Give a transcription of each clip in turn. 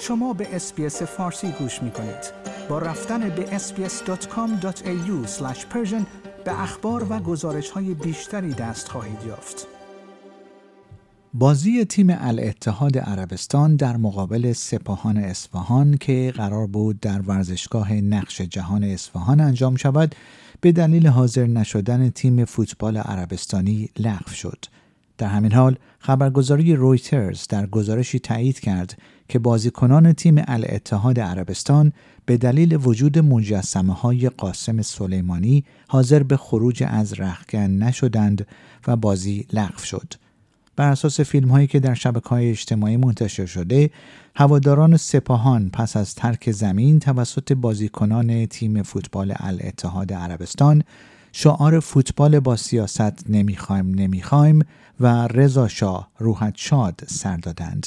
شما به اسپیس فارسی گوش می کنید. با رفتن به sbs.com.au به اخبار و گزارش های بیشتری دست خواهید یافت. بازی تیم الاتحاد عربستان در مقابل سپاهان اصفهان که قرار بود در ورزشگاه نقش جهان اصفهان انجام شود به دلیل حاضر نشدن تیم فوتبال عربستانی لغو شد. در همین حال خبرگزاری رویترز در گزارشی تایید کرد که بازیکنان تیم الاتحاد عربستان به دلیل وجود مجسمه های قاسم سلیمانی حاضر به خروج از رخکن نشدند و بازی لغو شد. بر اساس فیلم هایی که در شبکه های اجتماعی منتشر شده، هواداران سپاهان پس از ترک زمین توسط بازیکنان تیم فوتبال الاتحاد عربستان شعار فوتبال با سیاست نمی‌خوایم نمی‌خوایم و رضا شاه روحت شاد سر دادند.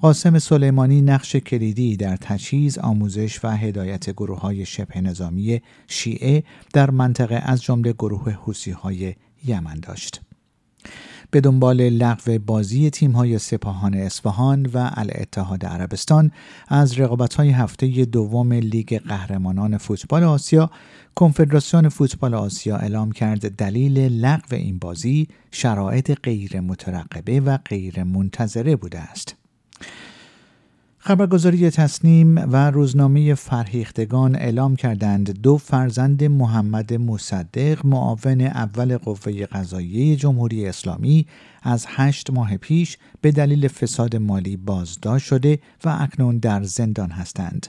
قاسم سلیمانی نقش کلیدی در تجهیز آموزش و هدایت گروه های شبه نظامی شیعه در منطقه از جمله گروه حوسی های یمن داشت. به دنبال لغو بازی تیم های سپاهان اصفهان و الاتحاد عربستان از رقابت های هفته دوم لیگ قهرمانان فوتبال آسیا کنفدراسیون فوتبال آسیا اعلام کرد دلیل لغو این بازی شرایط غیر مترقبه و غیر منتظره بوده است. خبرگزاری تصنیم و روزنامه فرهیختگان اعلام کردند دو فرزند محمد مصدق معاون اول قوه قضاییه جمهوری اسلامی از هشت ماه پیش به دلیل فساد مالی بازداشت شده و اکنون در زندان هستند.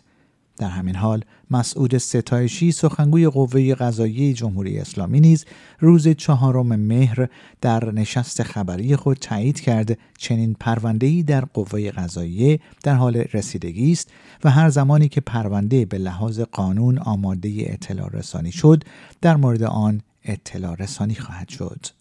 در همین حال مسعود ستایشی سخنگوی قوه قضایی جمهوری اسلامی نیز روز چهارم مهر در نشست خبری خود تایید کرد چنین پرونده‌ای در قوه قضایی در حال رسیدگی است و هر زمانی که پرونده به لحاظ قانون آماده اطلاع رسانی شد در مورد آن اطلاع رسانی خواهد شد.